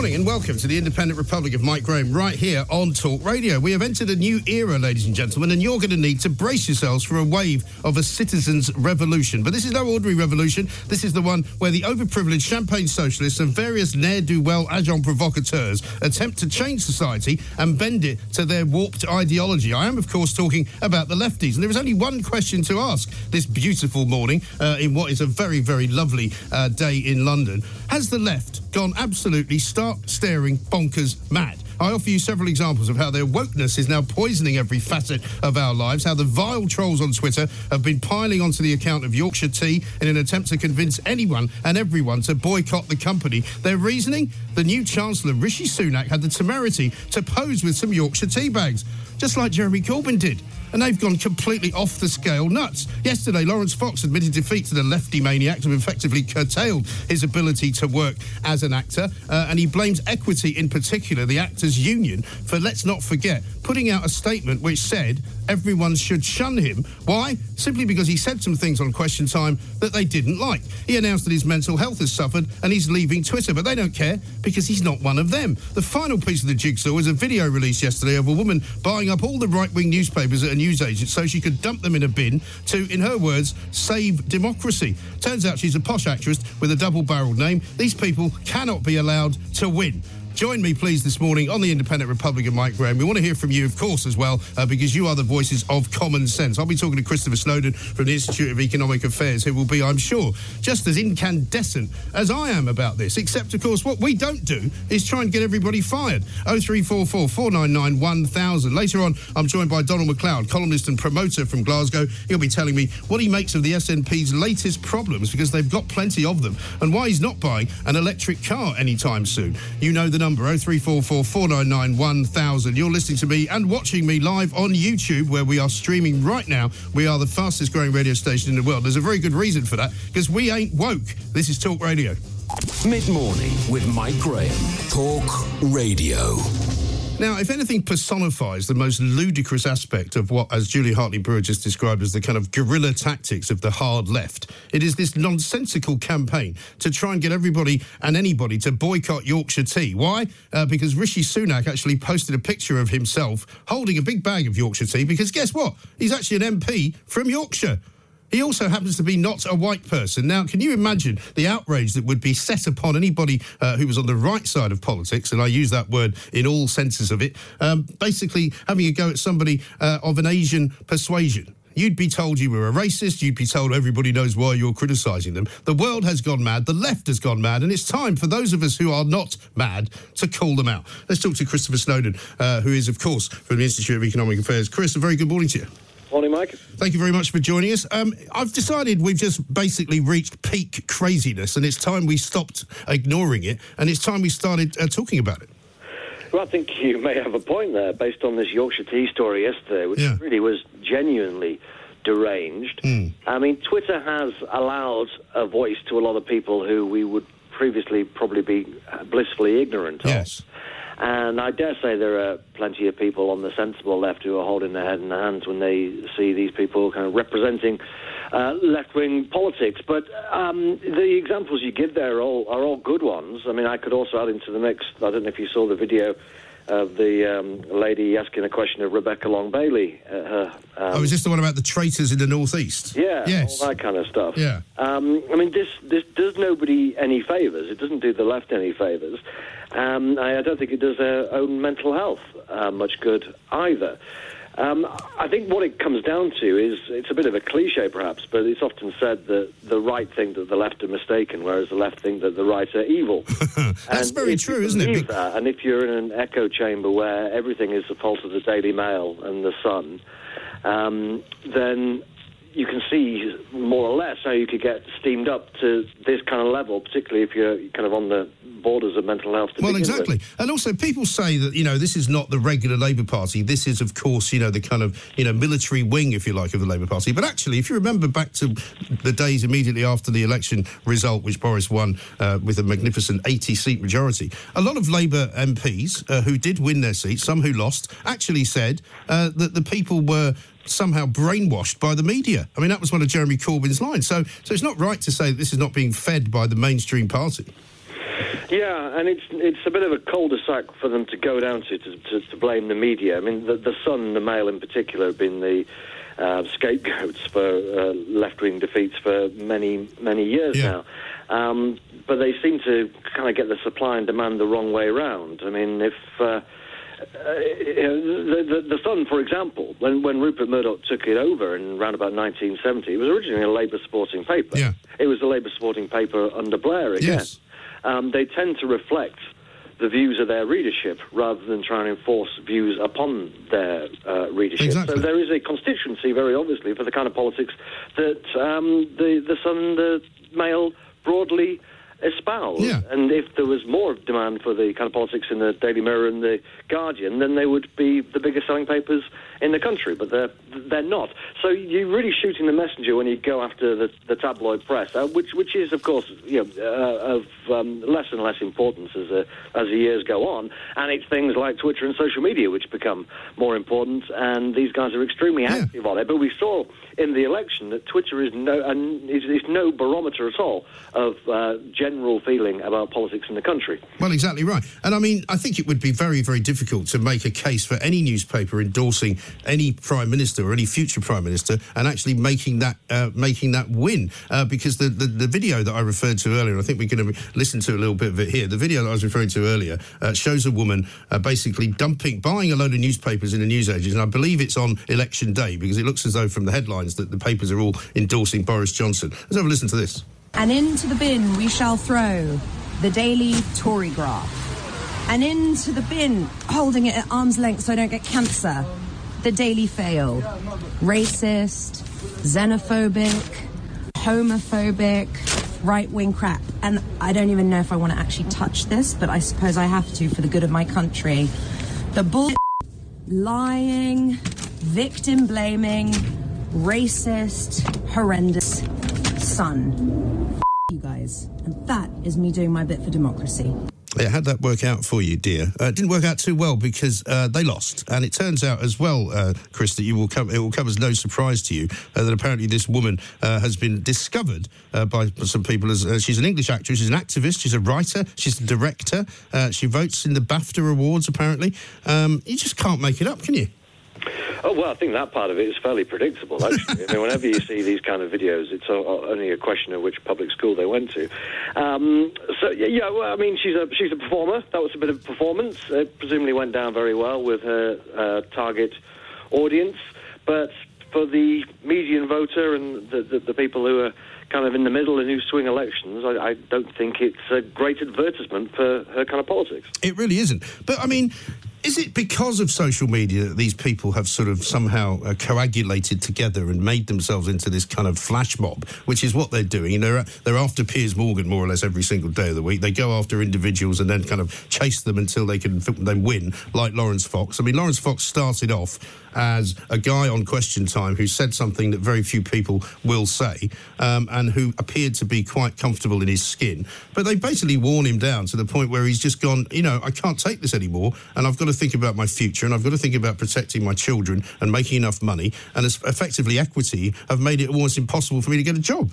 Morning and welcome to the Independent Republic of Mike Graham right here on Talk Radio. We have entered a new era, ladies and gentlemen, and you're going to need to brace yourselves for a wave of a citizens' revolution. But this is no ordinary revolution. This is the one where the overprivileged champagne socialists and various ne'er-do-well agent provocateurs attempt to change society and bend it to their warped ideology. I am, of course, talking about the lefties. And there is only one question to ask this beautiful morning uh, in what is a very, very lovely uh, day in London. Has the left gone absolutely stark staring bonkers mad? I offer you several examples of how their wokeness is now poisoning every facet of our lives, how the vile trolls on Twitter have been piling onto the account of Yorkshire Tea in an attempt to convince anyone and everyone to boycott the company. Their reasoning? The new Chancellor, Rishi Sunak, had the temerity to pose with some Yorkshire tea bags, just like Jeremy Corbyn did and they've gone completely off the scale nuts. Yesterday, Laurence Fox admitted defeat to the lefty maniacs who effectively curtailed his ability to work as an actor, uh, and he blames Equity in particular, the actors' union, for let's not forget putting out a statement which said everyone should shun him. Why? Simply because he said some things on Question Time that they didn't like. He announced that his mental health has suffered and he's leaving Twitter, but they don't care because he's not one of them. The final piece of the jigsaw was a video released yesterday of a woman buying up all the right wing newspapers at a newsagent so she could dump them in a bin to, in her words, save democracy. Turns out she's a posh actress with a double barreled name. These people cannot be allowed to win. Join me, please, this morning on the Independent Republican, Mike Graham. We want to hear from you, of course, as well, uh, because you are the voices of common sense. I'll be talking to Christopher Snowden from the Institute of Economic Affairs, who will be, I'm sure, just as incandescent as I am about this. Except, of course, what we don't do is try and get everybody fired. 0344 499 1000. Later on, I'm joined by Donald MacLeod, columnist and promoter from Glasgow. He'll be telling me what he makes of the SNP's latest problems, because they've got plenty of them, and why he's not buying an electric car anytime soon. You know the number 0344 499 You're listening to me and watching me live on YouTube, where we are streaming right now. We are the fastest growing radio station in the world. There's a very good reason for that, because we ain't woke. This is Talk Radio. Mid morning with Mike Graham. Talk Radio. Now, if anything personifies the most ludicrous aspect of what, as Julia Hartley Brewer just described as the kind of guerrilla tactics of the hard left, it is this nonsensical campaign to try and get everybody and anybody to boycott Yorkshire tea. Why? Uh, because Rishi Sunak actually posted a picture of himself holding a big bag of Yorkshire tea because guess what? He's actually an MP from Yorkshire. He also happens to be not a white person. Now, can you imagine the outrage that would be set upon anybody uh, who was on the right side of politics, and I use that word in all senses of it, um, basically having a go at somebody uh, of an Asian persuasion? You'd be told you were a racist. You'd be told everybody knows why you're criticising them. The world has gone mad. The left has gone mad. And it's time for those of us who are not mad to call them out. Let's talk to Christopher Snowden, uh, who is, of course, from the Institute of Economic Affairs. Chris, a very good morning to you. Morning, Mike. Thank you very much for joining us. Um, I've decided we've just basically reached peak craziness, and it's time we stopped ignoring it, and it's time we started uh, talking about it. Well, I think you may have a point there based on this Yorkshire tea story yesterday, which Yeah. really was genuinely deranged. I mean, Twitter has allowed a voice to a lot of people who we would previously probably be uh, blissfully ignorant of. Yes. And I dare say there are plenty of people on the sensible left who are holding their head in their hands when they see these people kind of representing uh, left-wing politics. But um, the examples you give there are all, are all good ones. I mean, I could also add into the mix. I don't know if you saw the video of the um, lady asking a question of Rebecca Long Bailey. Uh, her, um, oh, is this the one about the traitors in the northeast? yeah, Yes. all that kind of stuff. Yeah. Um, I mean, this this does nobody any favors. It doesn't do the left any favors. Um, I, I don't think it does their own mental health uh, much good either. Um, I think what it comes down to is it's a bit of a cliche, perhaps, but it's often said that the right think that the left are mistaken, whereas the left think that the right are evil. That's And very true, isn't it? that, and if you're in an echo chamber where everything is the fault of the Daily Mail and the Sun, um, then you can see more or less how you could get steamed up to this kind of level, particularly if you're kind of on the borders of mental health. well, exactly. With. And also, people say that, you know, this is not the regular Labour Party. This is, of course, you know, the kind of, you know, military wing, if you like, of the Labour Party. But actually, if you remember back to the days immediately after the election result, which Boris won uh, with a magnificent 80 seat majority, a lot of Labour MPs uh, who did win their seats, some who lost, actually said uh, that the people were somehow brainwashed by the media. I mean, that was one of Jeremy Corbyn's lines. So, so it's not right to say that this is not being fed by the mainstream party. Yeah, and it's it's a bit of a cul-de-sac for them to go down to to, to, to blame the media. I mean, the, the Sun, the Mail in particular, have been the uh, scapegoats for uh, left-wing defeats for many many years yeah. now. Um, but they seem to kind of get the supply and demand the wrong way around. I mean, if uh, the, the, the, Sun, for example, when, when Rupert Murdoch took it over in around about 1970, it was originally a Labour supporting paper. Yeah. It was a Labour supporting paper under Blair again. Yes. Um, they tend to reflect the views of their readership rather than try and enforce views upon their uh, readership. Exactly. So there is a constituency, very obviously, for the kind of politics that um, the, the Sun the Mail broadly espouse. Yeah. And if there was more demand for the kind of politics in the Daily Mirror and the Guardian, then they would be the biggest selling papers in the country. But they're they're not. So you're really shooting the messenger when you go after the, the tabloid press, uh, which which is of course you know uh, of um, less and less importance as uh, as the years go on. And it's things like Twitter and social media which become more important. And these guys are extremely active yeah. on it. But we saw in the election that Twitter is no and is, is no barometer at all of uh, general feeling about politics in the country. Well, exactly right. And I mean, I think it would be very, very difficult to make a case for any newspaper endorsing any prime minister or any future prime minister and actually making that uh, making that win uh, because the, the, the video that I referred to earlier, I think we're going to listen to a little bit of it here. The video that I was referring to earlier uh, shows a woman uh, basically dumping, buying a load of newspapers in the newsagents, and I believe it's on election day because it looks as though from the headlines that the papers are all endorsing Boris Johnson. Let's have a listen to this. And into the bin we shall throw the Daily Tory Graph. And into the bin, holding it at arm's length so I don't get cancer, the Daily Fail. Racist, xenophobic, homophobic, right wing crap. And I don't even know if I want to actually touch this, but I suppose I have to for the good of my country. The bull, lying, victim blaming, racist, horrendous Sun. you guys. And that is me doing my bit for democracy. Yeah, how'd that work out for you, dear? Uh, it didn't work out too well because uh, they lost, and it turns out as well, uh, Chris, that you will come. It will come as no surprise to you uh, that apparently this woman uh, has been discovered uh, by some people as she's an English actress, she's an activist, she's a writer, she's a director. she votes in the BAFTA awards. Apparently, um, you just can't make it up, can you? Oh, well, I think that part of it is fairly predictable, actually. I mean, whenever you see these kind of videos, it's only a question of which public school they went to. Um, so, yeah, well, I mean, she's a, she's a performer. That was a bit of a performance. It presumably went down very well with her uh, target audience. But for the median voter and the, the, the, people who are kind of in the middle and who swing elections, I, I don't think it's a great advertisement for her kind of politics. It really isn't. But, I mean, is it because of social media that these people have sort of somehow uh, coagulated together and made themselves into this kind of flash mob, which is what they're doing? And they're, they're after Piers Morgan more or less every single day of the week. They go after individuals and then kind of chase them until they can they win, like Laurence Fox. I mean, Laurence Fox started off as a guy on Question Time who said something that very few people will say um, and who appeared to be quite comfortable in his skin. But they basically worn him down to the point where he's just gone, you know, I can't take this anymore and I've got to think about my future and I've got to think about protecting my children and making enough money. And effectively, equity have made it almost impossible for me to get a job.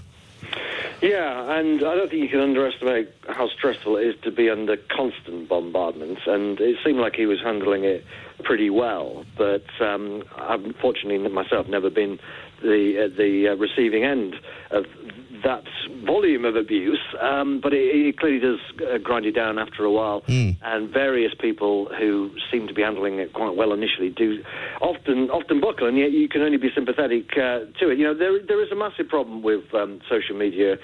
Yeah, and I don't think you can underestimate how stressful it is to be under constant bombardment. And it seemed like he was handling it pretty well. But um, I've unfortunately myself never been the uh, the uh, receiving end of that volume of abuse. Um, but it, it, clearly does uh, grind you down after a while. Mm. And various people who seem to be handling it quite well initially do often often buckle, and yet you can only be sympathetic uh, to it. You know, there there is a massive problem with um, social media.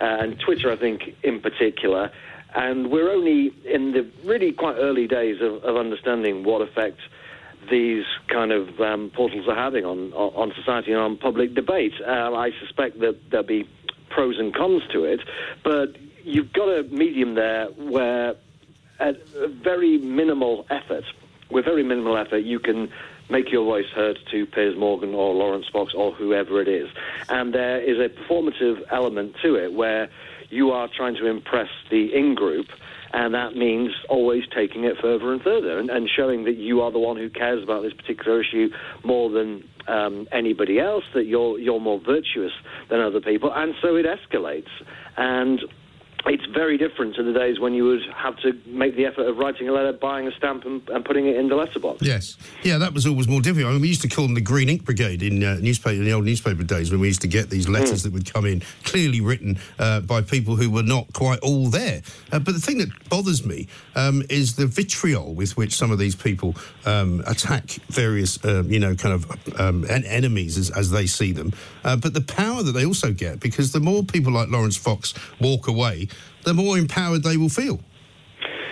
Uh, and Twitter, I think, in particular, and we're only in the really quite early days of, of understanding what effect these kind of um, portals are having on, on society and on public debate. Uh, I suspect that there'll be pros and cons to it, but you've got a medium there where at very minimal effort, with very minimal effort, you can make your voice heard to Piers Morgan or Laurence Fox or whoever it is. And there is a performative element to it where you are trying to impress the in group. And that means always taking it further and further and, and showing that you are the one who cares about this particular issue more than um, anybody else, that you're, you're more virtuous than other people. And so it escalates. And it's very different to the days when you would have to make the effort of writing a letter, buying a stamp, and, and putting it in the letterbox. Yes, yeah, that was always more difficult. I mean, we used to call them the Green Ink Brigade in uh, newspaper in the old newspaper days when we used to get these letters mm. that would come in clearly written uh, by people who were not quite all there. Uh, but the thing that bothers me um, is the vitriol with which some of these people um, attack various, uh, you know, kind of um, en- enemies as, as, they see them. Uh, but the power that they also get because the more people like Laurence Fox walk away the more empowered they will feel.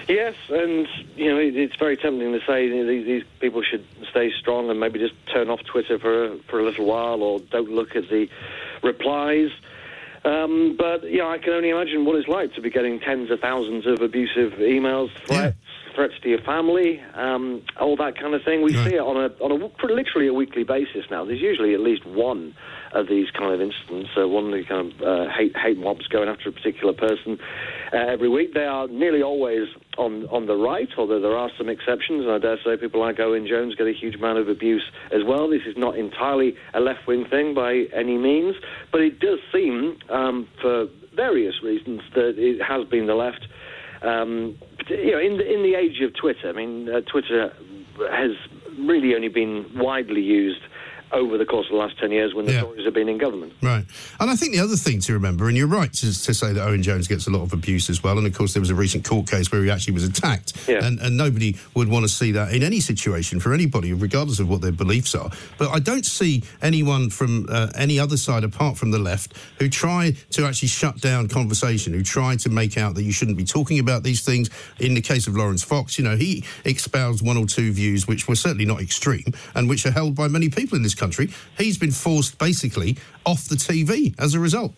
Yes, and you know it's very tempting to say you know, these, these, people should stay strong and maybe just turn off Twitter for a, for a little while or don't look at the replies. Um, but yeah, I can only imagine what it's like to be getting tens of thousands of abusive emails, threats, yeah. threats to your family, um, all that kind of thing. We right. see it on a on a literally a weekly basis now. There's usually at least one of these kind of incidents. Uh, one of the kind of uh, hate hate mobs going after a particular person uh, every week. They are nearly always on on the right, although there are some exceptions. And I dare say people like Owen Jones get a huge amount of abuse as well. This is not entirely a left wing thing by any means, but it does seem, um, for various reasons, that it has been the left. Um, you know, in the in the age of Twitter, I mean, uh, Twitter has really only been widely used over the course of the last 10 years when the yeah. Tories have been in government. Right. And I think the other thing to remember, and you're right to, to, say that Owen Jones gets a lot of abuse as well, and of course there was a recent court case where he actually was attacked, yeah. and, and nobody would want to see that in any situation for anybody, regardless of what their beliefs are. But I don't see anyone from uh, any other side apart from the left who try to actually shut down conversation, who try to make out that you shouldn't be talking about these things. In the case of Laurence Fox, you know, he espoused one or two views which were certainly not extreme and which are held by many people in this country, he's been forced basically off the TV as a result.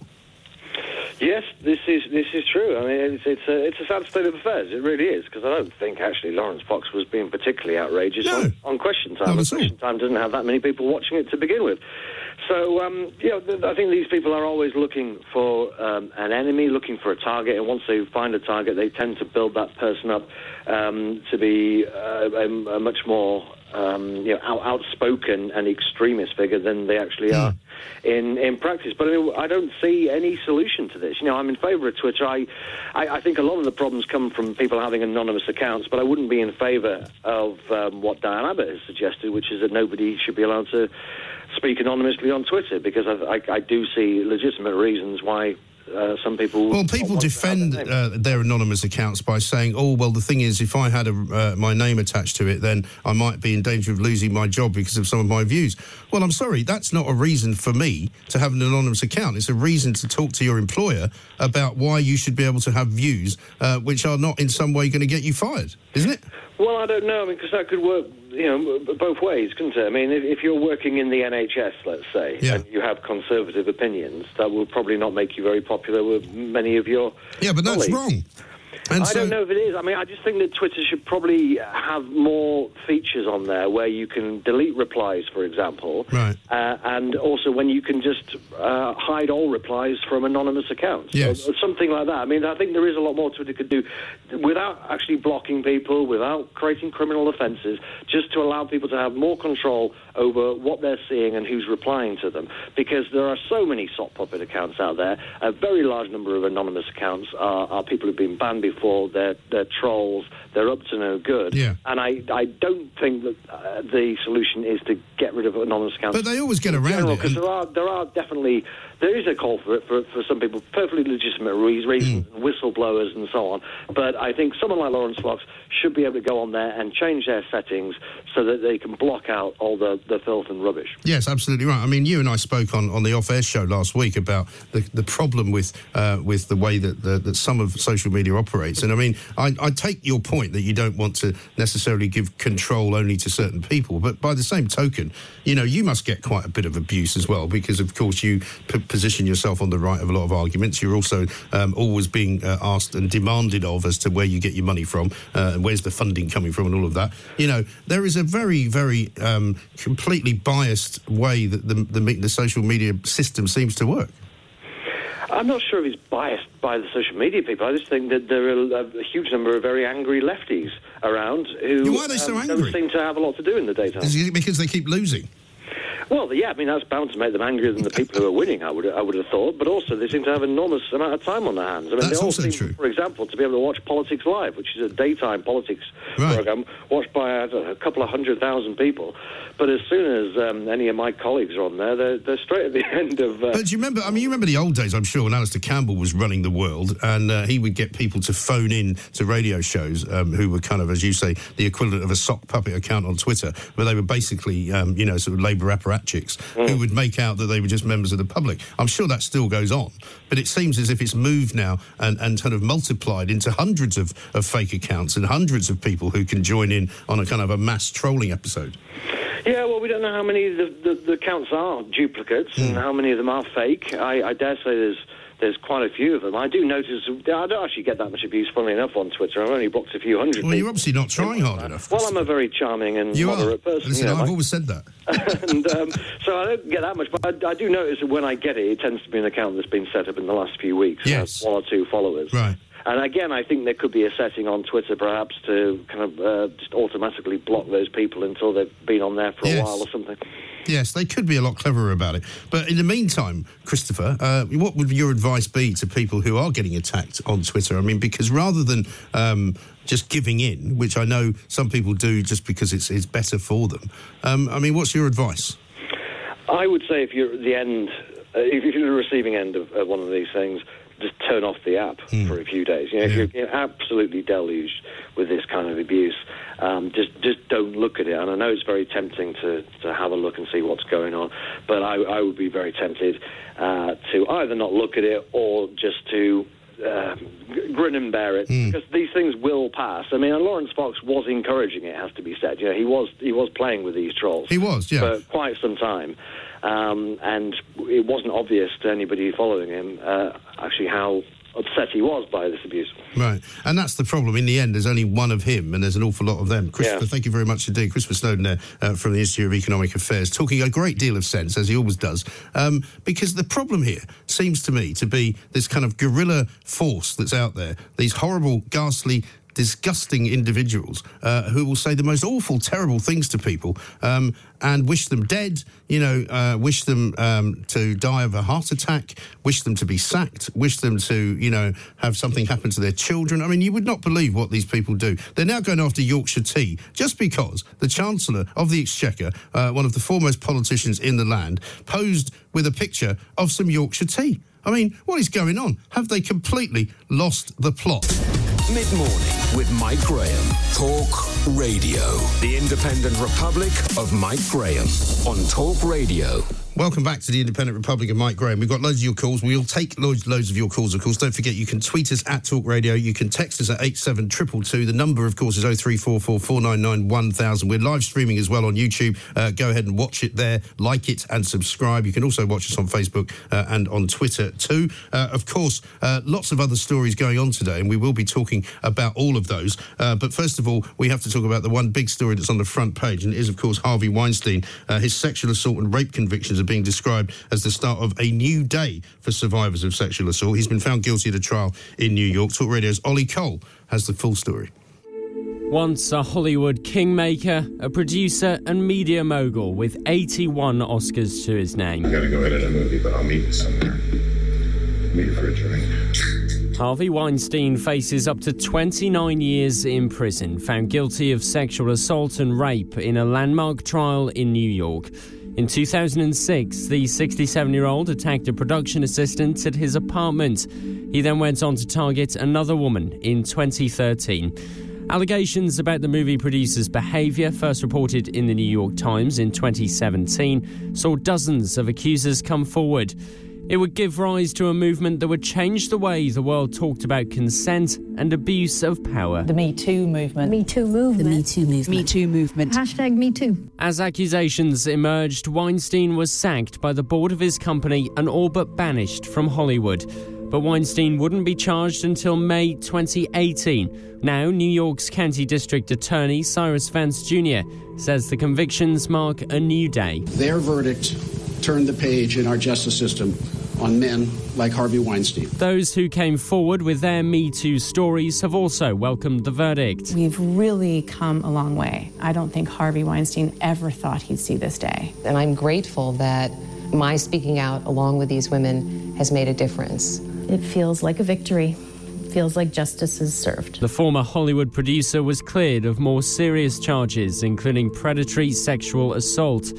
Yes, this is this is true. I mean, it's it's a, it's a sad state of affairs. It really is because I don't think actually Laurence Fox was being particularly outrageous no. on, on, Question Time. question Time doesn't have that many people watching it to begin with. So, um, you know, I think these people are always looking for um, an enemy, looking for a target, and once they find a target, they tend to build that person up um, to be uh, a, a, much more um, you know, out, outspoken and extremist figure than they actually mm. are in, in practice. But I, mean, I don't see any solution to this. You know, I'm in favour of Twitter. I, I, I, think a lot of the problems come from people having anonymous accounts, but I wouldn't be in favour of um, what Diane Abbott has suggested, which is that nobody should be allowed to speak anonymously on Twitter, because I, I, I do see legitimate reasons why uh, some people. Well, people defend uh, their anonymous accounts by saying, "Oh, well, the thing is, if I had a, uh, my name attached to it, then I might be in danger of losing my job because of some of my views." Well, I'm sorry, that's not a reason for me to have an anonymous account. It's a reason to talk to your employer about why you should be able to have views uh, which are not in some way going to get you fired, isn't it? Well, I don't know. I mean, because that could work, you know, both ways, couldn't it? I mean, if, if you're working in the NHS, let's say, yeah. and you have conservative opinions, that will probably not make you very popular with many of your. Yeah, but that's wrong. And I so, don't know if it is. I mean, I just think that Twitter should probably have more features on there where you can delete replies, for example, right. Uh, and also when you can just uh, hide all replies from anonymous accounts. Yes. Or, something like that. I mean, I think there is a lot more Twitter could do without actually blocking people, without creating criminal offences, just to allow people to have more control over what they're seeing and who's replying to them. Because there are so many sock puppet accounts out there. A very large number of anonymous accounts are, are people who've been banned before. They're, they're trolls. They're up to no good. Yeah. And I, I don't think that uh, the solution is to get rid of anonymous accounts. But they always get around it. Because there are, there are definitely there is a call for it for, for some people, perfectly legitimate reasons, mm. whistleblowers and so on. But I think someone like Laurence Fox should be able to go on there and change their settings so that they can block out all the, the filth and rubbish. Yes, absolutely right. I mean, you and I spoke on, on the off-air show last week about the, the problem with uh, with the way that, the, that some of social media operate operates. And I mean, I, I take your point that you don't want to necessarily give control only to certain people, but by the same token, you know, you must get quite a bit of abuse as well because, of course, you p- position yourself on the right of a lot of arguments. You're also um, always being uh, asked and demanded of as to where you get your money from, uh, where's the funding coming from, and all of that. You know, there is a very, very um, completely biased way that the, the, the social media system seems to work. I'm not sure if he's biased by the social media people. I just think that there are a, a huge number of very angry lefties around who Why are they so um, angry? don't seem to have a lot to do in the daytime. Is it because they keep losing? Well, yeah, I mean that's bound to make them angrier than the people who are winning. I would, I would have thought. But also, they seem to have an enormous amount of time on their hands. I mean, That's they all also seem, true. for example, to be able to watch Politics Live, which is a daytime politics Right. program watched by a couple of hundred thousand people. But as soon as um, any of my colleagues are on there, they're, they're straight at the end of. Uh, But do you remember? I mean, you remember the old days, I'm sure, when Alastair Campbell was running the world, and uh, he would get people to phone in to radio shows um, who were kind of, as you say, the equivalent of a sock puppet account on Twitter, where they were basically, um, you know, sort of Labour apparatchiks who would make out that they were just members of the public. I'm sure that still goes on, but it seems as if it's moved now and, and kind of multiplied into hundreds of, of fake accounts and hundreds of people who can join in on a kind of a mass trolling episode. Yeah, well, we don't know how many of the, the, the accounts are duplicates Hmm. and how many of them are fake. I, I dare say there's there's quite a few of them. I do notice I don't actually get that much abuse, funnily enough, on Twitter. I've only blocked a few hundred. Well, you're obviously not trying hard enough. Well, I'm a very charming and You are. moderate person. Listen, you know, I've like- always said that. and um, so I don't get that much, but I, I do notice that when I get it, it tends to be an account that's been set up in the last few weeks. Yes. One or two followers. Right. And again, I think there could be a setting on Twitter, perhaps, to kind of uh, just automatically block those people until they've been on there for Yes. a while or something. Yes, they could be a lot cleverer about it. But in the meantime, Christopher, uh, what would your advice be to people who are getting attacked on Twitter? I mean, because rather than um, just giving in, which I know some people do just because it's, it's better for them, um, I mean, what's your advice? I would say if you're at the end, uh, if you're the receiving end of uh, one of these things, just turn off the app for a few days. You know, if you're, absolutely deluged with this kind of abuse, um, just just don't look at it. And I know it's very tempting to, to have a look and see what's going on, but I, I would be very tempted uh, to either not look at it or just to g- grin and bear it because these things will pass. I mean, Laurence Fox was encouraging it, has to be said. You know, he was he was playing with these trolls He was, yeah. for quite some time. Um, and it wasn't obvious to anybody following him uh, actually how upset he was by this abuse. Right. And that's the problem. In the end, there's only one of him, and there's an awful lot of them. Christopher, Yeah. thank you very much indeed. Christopher Snowden there uh, from the Institute of Economic Affairs, talking a great deal of sense, as he always does. Um, because the problem here seems to me to be this kind of guerrilla force that's out there, these horrible, ghastly, disgusting individuals uh, who will say the most awful, terrible things to people um, and wish them dead, you know, uh, wish them um, to die of a heart attack, wish them to be sacked, wish them to, you know, have something happen to their children. I mean, you would not believe what these people do. They're now going after Yorkshire Tea just because the Chancellor of the Exchequer, uh, one of the foremost politicians in the land, posed with a picture of some Yorkshire Tea. I mean, what is going on? Have they completely lost the plot? Mid morning with Mike Graham. Talk Radio. The Independent Republic of Mike Graham on Talk Radio. Welcome back to the Independent Republic of Mike Graham. We've got loads of your calls. We'll take loads, loads of your calls, of course. Don't forget, you can tweet us at Talk Radio. You can text us at 87222. The number, of course, is 0344 499 1000. We're live streaming as well on YouTube. Uh, go ahead and watch it there, like it, and subscribe. You can also watch us on Facebook uh, and on Twitter too. Uh, of course, uh, lots of other stories going on today, and we will be talking about all of those. Uh, but first of all, we have to talk about the one big story that's on the front page, and it is, of course, Harvey Weinstein. Uh, his sexual assault and rape convictions are being described as the start of a new day for survivors of sexual assault. He's been found guilty at a trial in New York. Talk Radio's Ollie Cole has the full story. Once a Hollywood kingmaker, a producer and media mogul with 81 Oscars to his name. I gotta go edit a movie, but I'll meet you somewhere. Meet you for a drink. Harvey Weinstein faces up to 29 years in prison, found guilty of sexual assault and rape in a landmark trial in New York. In 2006, the 67 year old attacked a production assistant at his apartment. He then went on to target another woman in 2013. Allegations about the movie producer's behaviour, first reported in the New York Times in 2017, saw dozens of accusers come forward. It would give rise to a movement that would change the way the world talked about consent and abuse of power. The Me Too movement. Me Too movement. The Me Too movement. Me Too movement. Hashtag Me Too. As accusations emerged, Weinstein was sacked by the board of his company and all but banished from Hollywood. But Weinstein wouldn't be charged until May 2018. Now, New York's County District Attorney Cyrus Vance Jr. says the convictions mark a new day. Their verdict turned the page in our justice system on men like Harvey Weinstein. Those who came forward with their Me Too stories have also welcomed the verdict. We've really come a long way. I don't think Harvey Weinstein ever thought he'd see this day. And I'm grateful that my speaking out along with these women has made a difference. It feels like a victory. Feels like justice is served. The former Hollywood producer was cleared of more serious charges, including predatory sexual assault.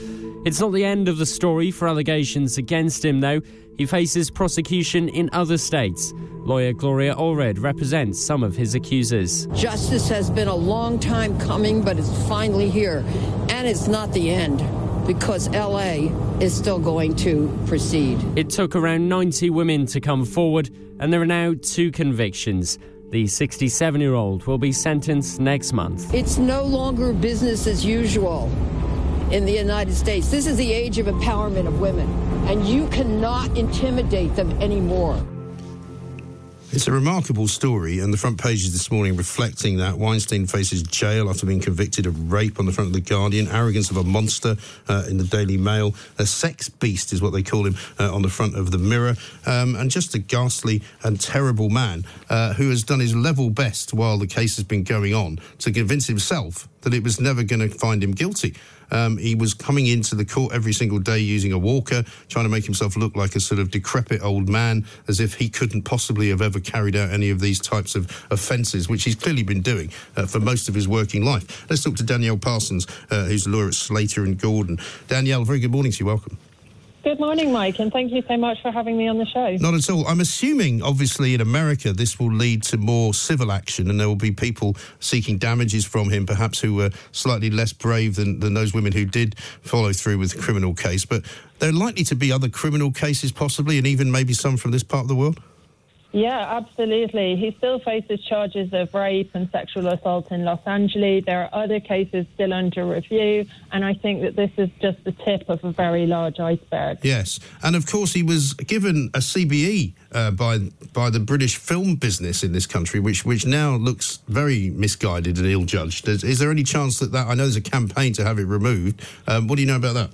It's not the end of the story for allegations against him, though. He faces prosecution in other states. Lawyer Gloria Allred represents some of his accusers. Justice has been a long time coming, but it's finally here. And it's not the end because LA is still going to proceed. It took around 90 women to come forward, and there are now two convictions. The 67 year old will be sentenced next month. It's no longer business as usual in the United States. This is the age of empowerment of women, and you cannot intimidate them anymore. It's a remarkable story, and the front pages this morning reflecting that. Weinstein faces jail after being convicted of rape on the front of The Guardian, arrogance of a monster uh, in the Daily Mail, a sex beast is what they call him uh, on the front of The Mirror, um, and just a ghastly and terrible man uh, who has done his level best while the case has been going on to convince himself that it was never going to find him guilty. Um, he was coming into the court every single day using a walker, trying to make himself look like a sort of decrepit old man, as if he couldn't possibly have ever carried out any of these types of offences, which he's clearly been doing uh, for most of his working life. Let's talk to Danielle Parsons, uh, who's a lawyer at Slater and Gordon. Danielle, very good morning to you. Welcome. Good morning, Mike, and thank you so much for having me on the show. Not at all. I'm assuming, obviously, in America, this will lead to more civil action, and there will be people seeking damages from him, perhaps who were slightly less brave than, than those women who did follow through with the criminal case. But there are likely to be other criminal cases, possibly, and even maybe some from this part of the world. Yeah, absolutely. He still faces charges of rape and sexual assault in Los Angeles. There are other cases still under review, and I think that this is just the tip of a very large iceberg. Yes, and of course he was given a CBE uh, by by the British film business in this country, which which now looks very misguided and ill judged. Is, is there any chance that that I know there's a campaign to have it removed? Um, what do you know about that?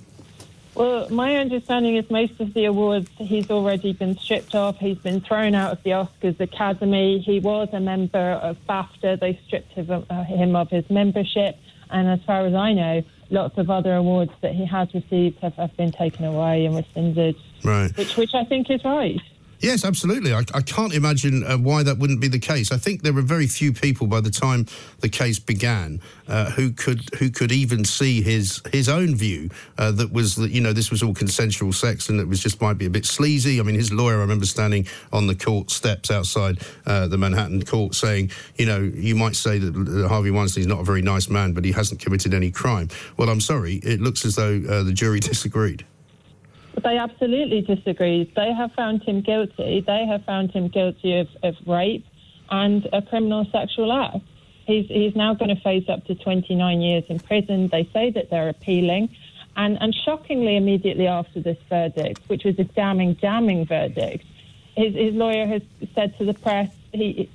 Well, my understanding is most of the awards he's already been stripped of. He's been thrown out of the Oscars Academy. He was a member of BAFTA. They stripped uh, him of his membership. And as far as I know, lots of other awards that he has received have, have been taken away and rescinded. Right. Which, which I think is right. Yes, absolutely. I, I can't imagine uh, why that wouldn't be the case. I think there were very few people by the time the case began uh, who could who could even see his his own view uh, that was that you know this was all consensual sex and it was just might be a bit sleazy. I mean, his lawyer, I remember standing on the court steps outside uh, the Manhattan court saying, you know, you might say that Harvey Weinstein is not a very nice man, but he hasn't committed any crime. Well, I'm sorry, it looks as though uh, the jury disagreed. They absolutely disagree. They have found him guilty. They have found him guilty of, of rape and a criminal sexual act. He's, he's now going to face up to 29 years in prison. They say that they're appealing. And, and shockingly, immediately after this verdict, which was a damning, damning verdict, his, his lawyer has said to the press he,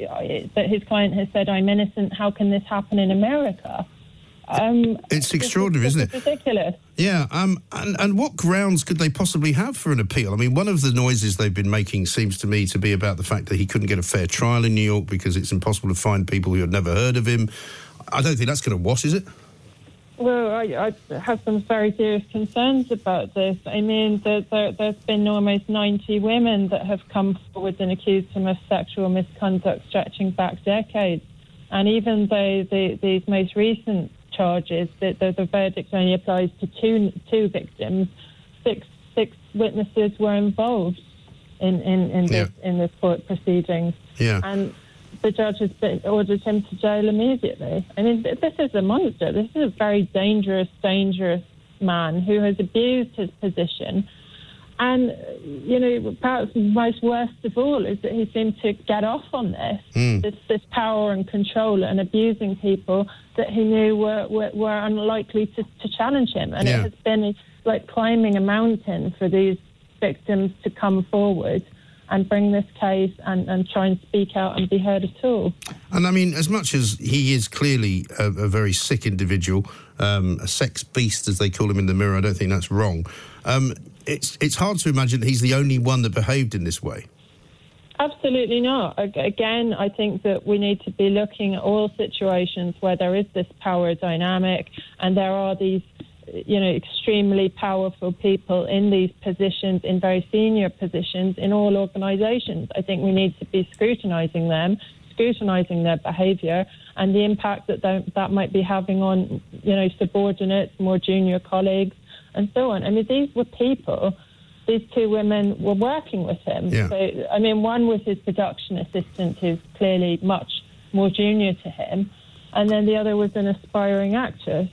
that his client has said, I'm innocent. How can this happen in America? Um, it's extraordinary, is, isn't it? Ridiculous. Yeah. Um, and, and what grounds could they possibly have for an appeal? I mean, one of the noises they've been making seems to me to be about the fact that he couldn't get a fair trial in New York because it's impossible to find people who had never heard of him. I don't think that's going to wash, is it? Well, I, I, have some very serious concerns about this. I mean, there, there, there's been almost 90 women that have come forward and accused him of sexual misconduct stretching back decades. And even though the, these most recent charges. The, the, the, verdict only applies to two two victims. Six six witnesses were involved in in, in this yeah. in this court proceedings. Yeah. And the judge has been, ordered him to jail immediately. I mean, this is a monster. This is a very dangerous, dangerous man who has abused his position And, you know, perhaps most worst of all is that he seemed to get off on this, Hmm. this, this power and control and abusing people that he knew were, were, were unlikely to, to challenge him. And Yeah. it has been like climbing a mountain for these victims to come forward and bring this case and, and try and speak out and be heard at all. And I mean, as much as he is clearly a, a very sick individual, um, a sex beast, as they call him in the mirror, I don't think that's wrong. Um, it's it's hard to imagine that he's the only one that behaved in this way. Absolutely not. Again, I think that we need to be looking at all situations where there is this power dynamic and there are these, you know, extremely powerful people in these positions, in very senior positions in all organisations. I think we need to be scrutinising them, scrutinising their behaviour and the impact that that might be having on, you know, subordinates, more junior colleagues, and so on. I mean, these were people these two women were working with him. Yeah. So, I mean, one was his production assistant, who's clearly much more junior to him, and then the other was an aspiring actress.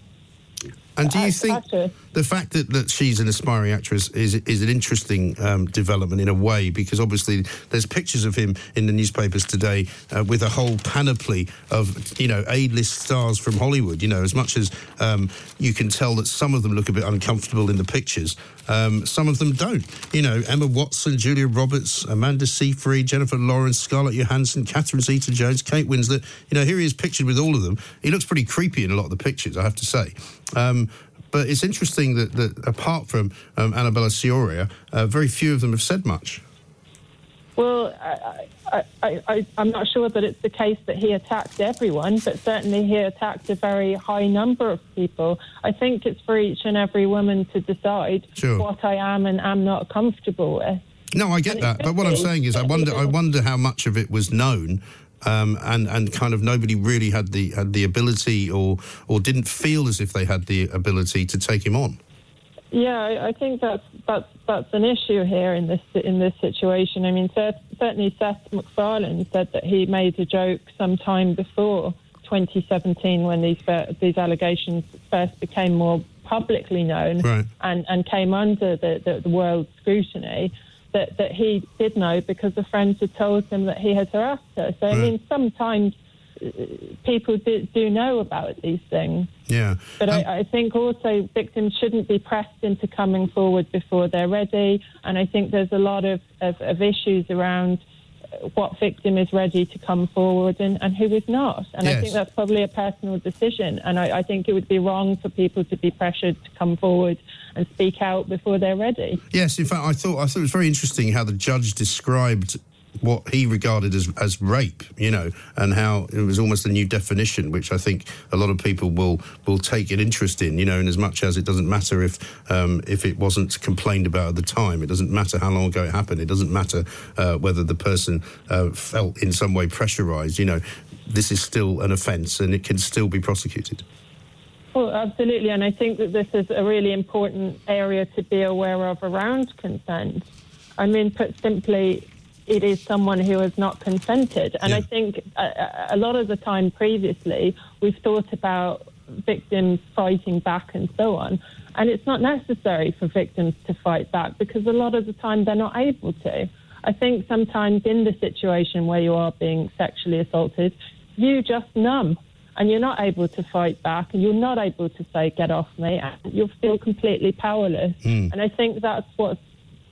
And do you think actress. The fact that, that she's an aspiring actress is is an interesting um, development in a way? Because obviously there's pictures of him in the newspapers today uh, with a whole panoply of you know A-list stars from Hollywood. You know, as much as um, you can tell that some of them look a bit uncomfortable in the pictures, um, some of them don't. You know, Emma Watson, Julia Roberts, Amanda Seyfried, Jennifer Lawrence, Scarlett Johansson, Catherine Zeta-Jones, Kate Winslet. You know, here he is pictured with all of them. He looks pretty creepy in a lot of the pictures, I have to say. Um, but it's interesting that, that apart from um, Annabella Sciorra, uh, very few of them have said much. Well, I, I, I, I, I'm not sure that it's the case that he attacked everyone, but certainly he attacked a very high number of people. I think it's for each and every woman to decide Sure. what I am and am not comfortable with. No, I get And that, but what I'm saying is, I wonder, I wonder how much of it was known, um, and and kind of nobody really had the had the ability, or or didn't feel as if they had the ability to take him on. Yeah, I, think that's that's that's an issue here in this in this situation. I mean, certainly Seth MacFarlane said that he made a joke sometime before 2017 when these these allegations first became more publicly known Right. and and came under the, the, the world scrutiny. That, that he did know because the friends had told him that he had harassed her. So, I mean, sometimes uh, people do, do know about these things. Yeah, But I, I think also victims shouldn't be pressed into coming forward before they're ready. And I think there's a lot of, of, of issues around what victim is ready to come forward and, and who is not. And I think that's probably a personal decision. And I, I think it would be wrong for people to be pressured to come forward and speak out before they're ready. Yes, in fact, I thought I thought it was very interesting how the judge described what he regarded as as rape, you know, and how it was almost a new definition, which I think a lot of people will will take an interest in, you know, in as much as it doesn't matter if um, if it wasn't complained about at the time, it doesn't matter how long ago it happened, it doesn't matter uh, whether the person uh, felt in some way pressurised, you know, this is still an offence and it can still be prosecuted. Well, absolutely, and I think that this is a really important area to be aware of around consent. I mean, put simply, it is someone who has not consented, and I think a, a lot of the time previously we've thought about victims fighting back and so on, and it's not necessary for victims to fight back because a lot of the time they're not able to. I think sometimes in the situation where you are being sexually assaulted, you just numb and you're not able to fight back and you're not able to say, get off me, and you'll feel completely powerless. Mm. And I think that's what's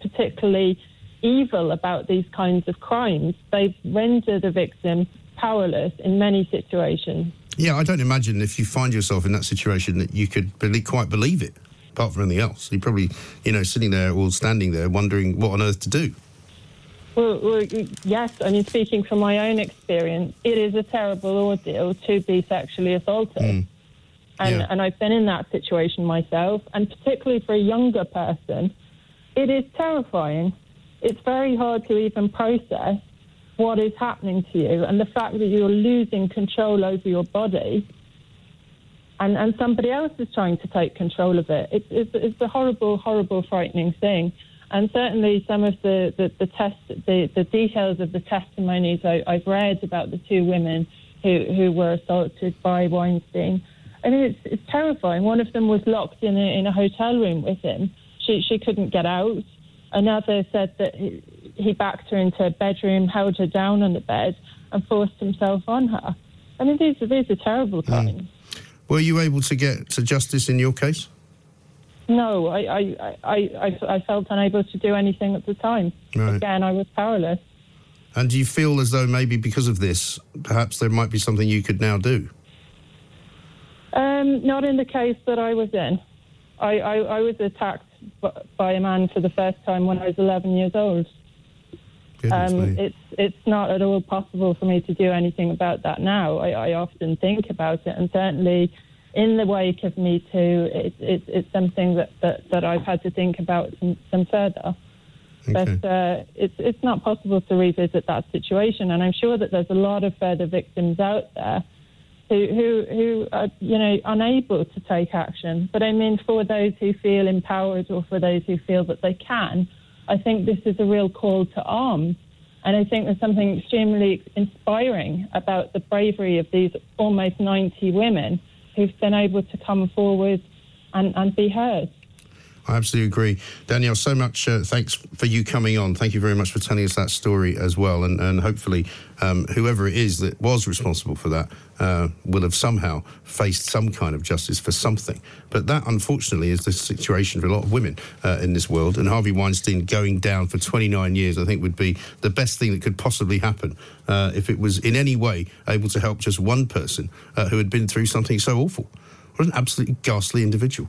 particularly evil about these kinds of crimes. They've rendered a victim powerless in many situations. Yeah, I don't imagine if you find yourself in that situation that you could really quite believe it. Apart from anything else, you're probably, you know, sitting there or standing there wondering what on earth to do. Well, well, yes, I mean, speaking from my own experience, it is a terrible ordeal to be sexually assaulted. Hmm. And, Yeah. and I've been in that situation myself, and particularly for a younger person, it is terrifying. It's very hard to even process what is happening to you and the fact that you're losing control over your body and, and somebody else is trying to take control of it. It's, it's, it's a horrible, horrible, frightening thing. And certainly some of the, the, the, test, the, the details of the testimonies I, I've read about the two women who, who were assaulted by Weinstein, I mean, it's, it's terrifying. One of them was locked in a, in a hotel room with him. She, she couldn't get out. Another said that he, he backed her into a bedroom, held her down on the bed, and forced himself on her. I mean, these are these are terrible crimes. Were you able to get to justice in your case? No, I, I, I, I, I felt unable to do anything at the time. Right. Again, I was powerless. And do you feel as though maybe because of this, perhaps there might be something you could now do? Um, not in the case that I was in. I, I, I was attacked by a man for the first time when I was 11 years old. Um, it's it's not at all possible for me to do anything about that now. I, I often think about it, and certainly in the wake of Me Too, it, it, it's something that, that, that I've had to think about some, some further. But uh, it's it's not possible to revisit that situation, and I'm sure that there's a lot of further victims out there who who who are you know unable to take action. But I mean, for those who feel empowered or for those who feel that they can, I think this is a real call to arms. And I think there's something extremely inspiring about the bravery of these almost 90 women who've been able to come forward and, and be heard. I absolutely agree. Danielle, so much uh, thanks for you coming on. Thank you very much for telling us that story as well. And, and hopefully, um, whoever it is that was responsible for that uh, will have somehow faced some kind of justice for something. But that, unfortunately, is the situation for a lot of women uh, in this world. And Harvey Weinstein going down for 29 years, I think, would be the best thing that could possibly happen uh, if it was in any way able to help just one person uh, who had been through something so awful. What an absolutely ghastly individual.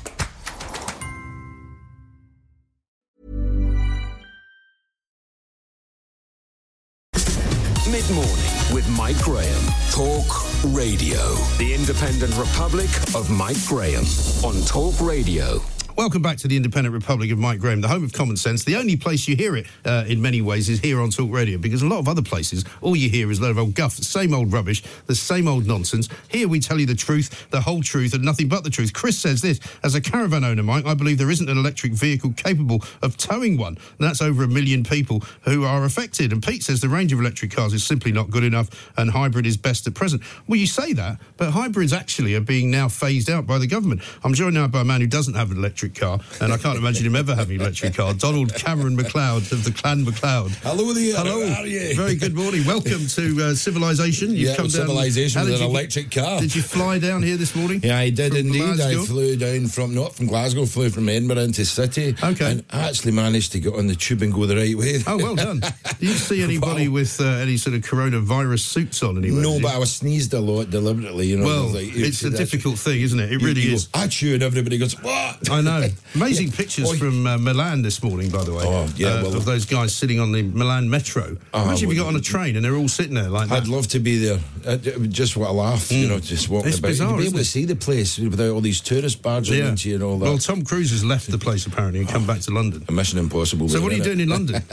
Mid morning with Mike Graham. Talk Radio. The Independent Republic of Mike Graham on Talk Radio. Welcome back to the Independent Republic of Mike Graham, the home of common sense. The only place you hear it uh, in many ways is here on Talk Radio because a lot of other places, all you hear is a load of old guff, the same old rubbish, the same old nonsense. Here we tell you the truth, the whole truth, and nothing but the truth. Chris says this As a caravan owner, Mike, I believe there isn't an electric vehicle capable of towing one. And that's over a million people who are affected. And Pete says the range of electric cars is simply not good enough and hybrid is best at present. Well, you say that, but hybrids actually are being now phased out by the government. I'm joined now by a man who doesn't have an electric car, and I can't imagine him ever having an electric car. Donald Cameron MacLeod of the Clan MacLeod. Hello there. Hello. How are you? Very good morning. Welcome to uh, civilization. You've yeah, come down. civilization with an you- electric car. Did you fly down here this morning? Yeah, I did indeed. Glasgow? I flew down from not from Glasgow, flew from Edinburgh into City. Okay. And actually managed to get on the tube and go the right way. Oh, well done. Did you see anybody with uh, any sort of coronavirus suits on anywhere? No, but I was sneezed a lot deliberately. You know, Well, like, it's a difficult thing, isn't it? It you- really you is. Go, Achoo, and everybody goes, what? I know. Amazing pictures from uh, Milan this morning, by the way. Oh, yeah, uh, well- of those guys sitting on the Milan metro. Oh, Imagine if you got on a train and they're all sitting there like that. I'd love to be there. Uh, just what a laugh, you know, just walking Mm. It's about. bizarre, You'd be able to see the place without all these tourists barging into you and all that. Well, Tom Cruise has left the place apparently and come back to London. A Mission Impossible. So what are you doing in London?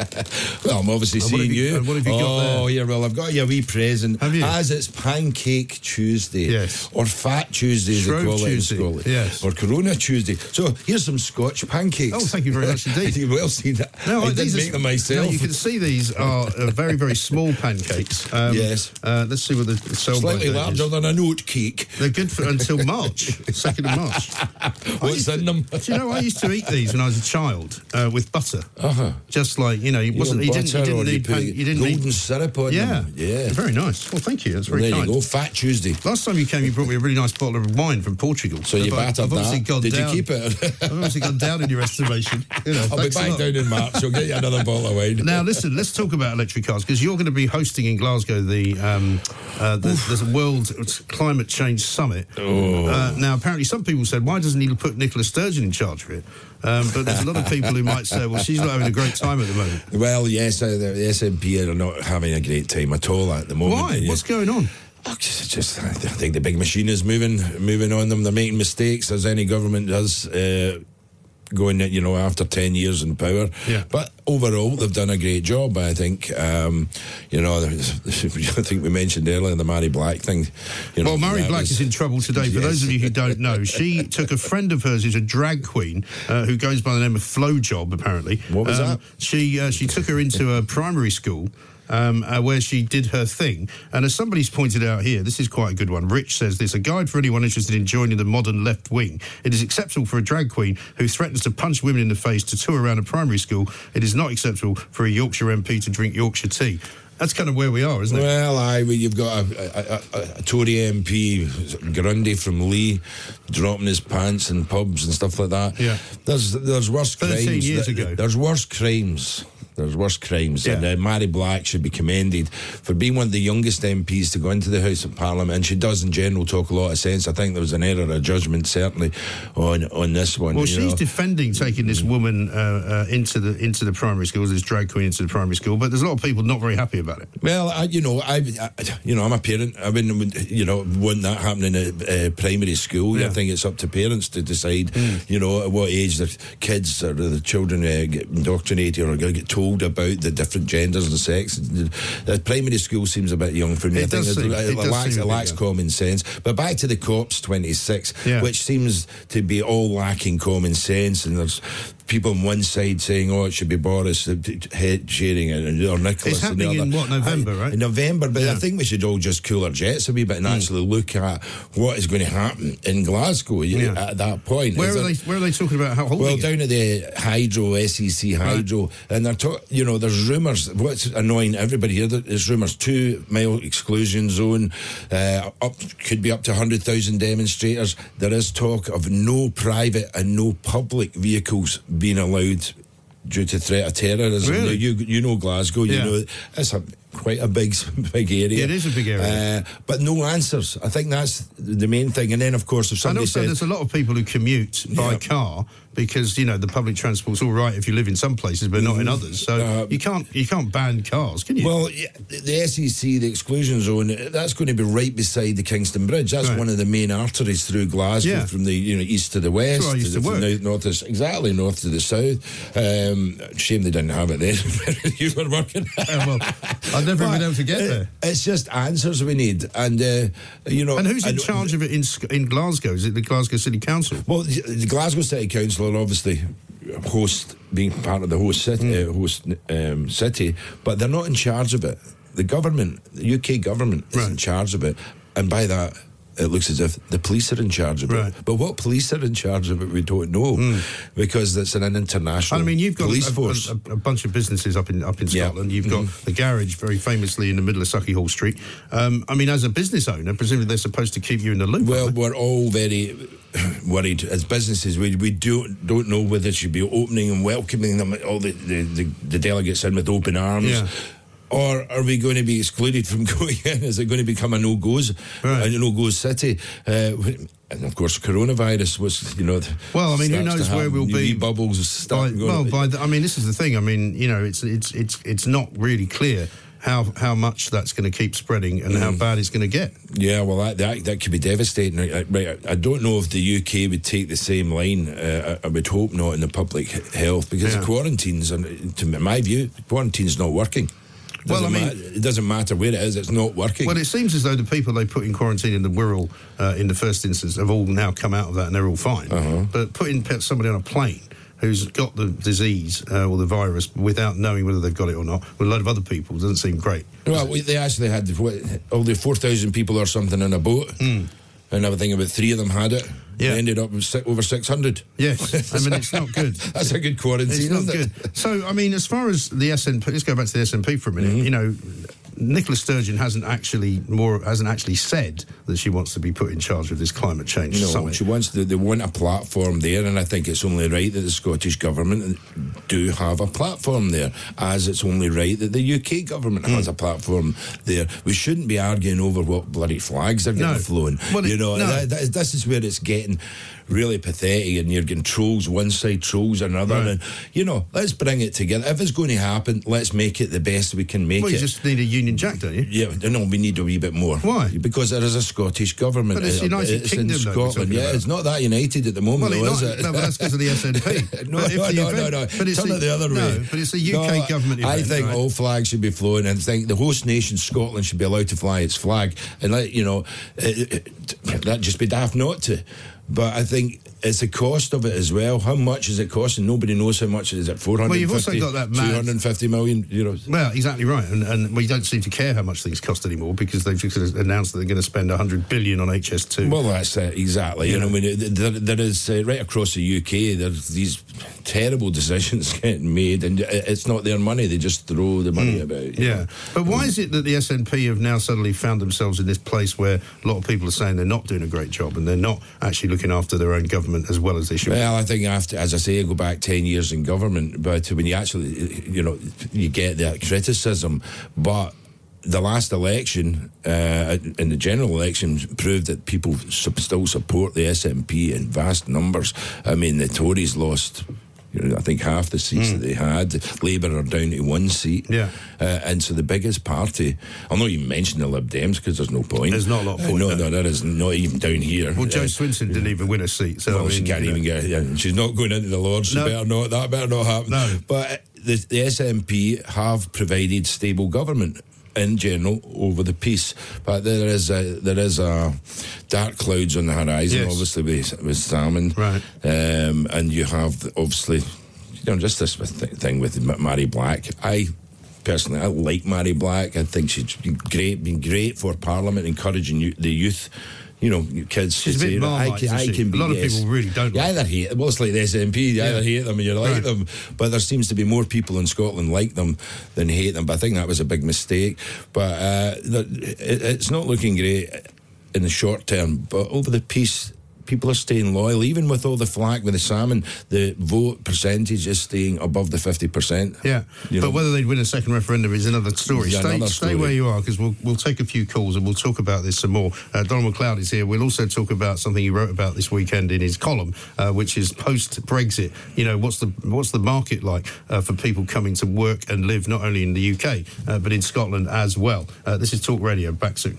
well, I'm obviously And seeing you- you. what have you got oh, yeah, well, I've got you a wee present. Have you? As it's Pancake Tuesday. Yes. Or Fat Tuesday, Shrove they call Tuesday, it yes. Or Corona Tuesday. So here's some Scotch pancakes. Oh, thank you very much indeed. you well seen that. No, I did make them myself. No, you can see these are uh, very, very small pancakes. Um, Yes. Uh, let's see what the sell Slightly larger is. than a note cake. They're good for until March, second of March. What's in them? Do you know I used to eat these when I was a child uh, with butter? Uh-huh. Just like you know, you wasn't. You didn't. You didn't need. put pan- you didn't golden need. syrup on Yeah, them. Yeah. Very nice. Well, thank you. That's very nice. there kind. you go. Fat Tuesday. Last time you came, you brought me a really nice bottle of wine from Portugal. So you I've- battered I've that. Did down. you keep it? I've obviously gone down in your estimation. You know, I'll be back down in March. I'll get you another bottle of wine. Now, listen, let's talk about electric cars because you're going to be hosting in Glasgow the, um, uh, the there's a World Climate Change Summit. Oh. Uh, now, apparently, some people said, why doesn't he put Nicola Sturgeon in charge of it? Um, but there's a lot of people who might say, well, she's not having a great time at the moment. Well, yes, uh, the SNP are not having a great time at all at the moment. Why? What's going on? Just, just, I think the big machine is moving, moving on them. They're making mistakes, as any government does. Uh, going, you know, after 10 years in power. Yeah. But overall, they've done a great job, I think. Um, you know, I think we mentioned earlier the Mhairi Black thing. You know, well, Mhairi Black was- is in trouble today. For those of you who don't know, she took a friend of hers who's a drag queen uh, who goes by the name of Flo Job. Apparently, What was Um, that? She uh, she took her into a primary school. Um, uh, where she did her thing. And as somebody's pointed out here, this is quite a good one. Rich says this a guide for anyone interested in joining the modern left wing. It is acceptable for a drag queen who threatens to punch women in the face to tour around a primary school. It is not acceptable for a Yorkshire MP to drink Yorkshire tea. That's kind of where we are, isn't it? Well, I well, you've got a, a, a, a Tory MP, Grundy from Leigh, dropping his pants in pubs and stuff like that. Yeah. there's there's worse 13 crimes. years that- ago. There's worse crimes. There's worse crimes, and Yeah. uh, Mhairi Black should be commended for being one of the youngest MPs to go into the House of Parliament. And she does, in general, talk a lot of sense. I think there was an error of judgment, certainly, on on this one. Well, she's know. defending taking this woman uh, uh, into the into the primary schools, this drag queen into the primary school, but there's a lot of people not very happy about it. Well, I, you know, I, I, you know, I'm a parent. I wouldn't, you know, want that happening at uh, primary school. I think it's up to parents to decide, you know, at what age their kids or the children uh, get indoctrinated or going to get told about the different genders and sex. The primary school seems a bit young for me. It I think it, seem- it it does lacks, it lacks common sense. But back to the cops 26, Yeah. which seems to be all lacking common sense. And there's people on one side saying, "Oh, it should be Boris uh, head sharing it," or Nicholas. It's happening in what, November, I- right? In November, but I Yeah. Hmm. think we should all just cool our jets a wee bit and actually look at what is going to happen in Glasgow know, Yeah. at that point. Where Is are there- they? Where are they talking about how well, it? down at the Hydro, SEC Hydro, and they're talking, you know, there's rumours. What's annoying everybody here, there's rumours two mile exclusion zone, uh, up could be up to 100,000 demonstrators. There is talk of no private and no public vehicles being allowed due to threat of terrorism. Really? You, you know Glasgow, you Yeah. know, it's a quite a big, big area. It is a big area. Uh, but no answers. I think that's the main thing. And then, of course, if And somebody also, says, there's a lot of people who commute by Yeah. car because you know the public transport's all right if you live in some places, but not in others. So Uh, you can't you can't ban cars, can you? Well, yeah, the the SEC, the exclusion zone, that's going to be right beside the Kingston Bridge. That's Right. one of the main arteries through Glasgow, Yeah. from the you know east to the west, where I used to to the work. north, north to, exactly north to the south. Um, shame they didn't have it then. you were working. Uh, well, I've never But been able to get it- there. It's just answers we need, and uh, you know. And who's in and- charge of it in in Glasgow? Is it the Glasgow City Council? Well, the the Glasgow City Council are obviously host, being part of the host city, Hmm. uh, host um, city, but they're not in charge of it. The government, the UK government, is in charge of it, and by that. It looks as if the police are in charge of Right. it, but what police are in charge of it, we don't know, because it's an international I mean, you've got police a, force. a, a, bunch of businesses up in up in Yeah. Scotland. You've got the garage, very famously in the middle of Sauchiehall Street. Um, I mean, as a business owner, presumably they're supposed to keep you in the loop. Well, we're all very worried as businesses. We we don't don't know whether it should be opening and welcoming them all the, the, the, the delegates in with open arms. Yeah. Or are we going to be excluded from going in? Is it going to become a no goes, Right. a no goes city? Uh, and of course, coronavirus was, you know. Well, I mean, who knows where we'll be Bubbles by, well, by the, I mean, this is the thing. I mean, you know, it's it's it's it's not really clear how how much that's going to keep spreading and Mm. how bad it's going to get. Yeah, well, that, that that could be devastating. I, I- right, I, I don't know if the UK would take the same line. Uh, I, I would hope not in the public health because Yeah. the quarantines, and to my view, quarantine's not working. Well, I mean- it doesn't matter where it is; it's not working. Well, it seems as though the people they put in quarantine in the Wirral uh, in the first instance have all now come out of that and they're all fine. Uh-huh. But putting somebody on a plane who's got the disease uh, or the virus without knowing whether they've got it or not with a load of other people doesn't seem great. well, we, they actually had what, only four thousand people or something in a boat, and I think about three of them had it. Yeah. They ended up with over six hundred. Yes, I mean it's not good. That's a good quarantine. It's not it? good. So, I mean, as far as the SNP, let's go back to the SNP for a minute. Mm-hmm. You know, Nicola Sturgeon hasn't actually more hasn't actually said that she wants to be put in charge of this climate change No, summit. she wants to, they want a platform there, and I think it's only right that the Scottish government do have a platform there, as it's only right that the UK government Hmm. has a platform there. We shouldn't be arguing over what bloody flags are getting No. flown. Well, you know, no. that, that, this is where it's getting really pathetic, and you're getting trolls one side, trolls another, Right. and you know, let's bring it together. If it's going to happen, let's make it the best we can make it. Well, you it. just need a Union Jack, don't you? Yeah, no, we need a wee bit more. Why? Because there is a Scottish government. But it's United it's Kingdom, in Scotland. Yeah, about. it's not that united at the moment, Well, though, it's is it? no, but that's because of the SNP. no, But no, the no, event- no, no. But it's Turn it the other way. No, but it's a UK No, government event. I think right? all flags should be flown, and I think the host nation, Scotland, should be allowed to fly its flag, and let you know eh, eh, eh, it, it, that'd just be daft not to. But I think it's the cost of it as well. How much is it costing? Nobody knows how much it is. At four hundred. Well, you've also got that mad- 250 million euros. Well, exactly right, and, and we don't seem to care how much things cost anymore because they've just announced that they're going to spend 100 billion on HS2. Well, that's it, exactly. You know, I mean, there, there is uh, right across the UK. There's these terrible decisions getting made, and it's not their money. They just throw the money about. Hmm. Yeah, know. but why is it that the SNP have now suddenly found themselves in this place where a lot of people are saying they're not doing a great job and they're not actually looking after their own government as well as they should? Well, I think after, as I say, I go back ten years in government, but when you actually, you know, you get that criticism, but. The last election, uh, in the general election, proved that people still support the SNP in vast numbers. I mean, the Tories lost, you know, I think half the seats that they had. Labour are down to one seat. Yeah. Uh, and so the biggest party, I'll not even mention the Lib Dems because there's no point. There's not a lot of Uh, point, no, no. no, there is not even down here. Well, Jo Uh, Swinson didn't even win a seat, so well, I she can't you know. even get. Yeah, she's not going into the Lords. She No. better not. That better not happen. No. But uh, the, the SNP have provided stable government in general over the peace, but there is a there is a dark clouds on the horizon. Yes. Obviously, with, with Salmond, Right. Um, and you have obviously, you know, just this th- thing with Ma- Mhairi Black. I. Personally, I like Mhairi Black. I think she's been great, been great for Parliament, encouraging the youth, you know, kids. She's a bit Marmite, I can, I can A lot of yes. people really don't You like either hate, well, it's like the SNP. You Yeah. either hate them and you like Right. them, but there seems to be more people in Scotland like them than hate them. But I think that was a big mistake. But uh, it, it's not looking great in the short term. But over the peace, people are staying loyal, even with all the flack with the Salmond. The vote percentage is staying above the fifty percent. Yeah, You but know. whether they'd win a second referendum is another story. Yeah, stay, another stay where you are because we'll we'll take a few calls and we'll talk about this some more. Uh, Donald MacLeod is here. We'll also talk about something he wrote about this weekend in his column, uh, which is post Brexit. You know, what's the what's the market like uh, for people coming to work and live not only in the UK uh, but in Scotland as well. Uh, this is Talk Radio. Back soon.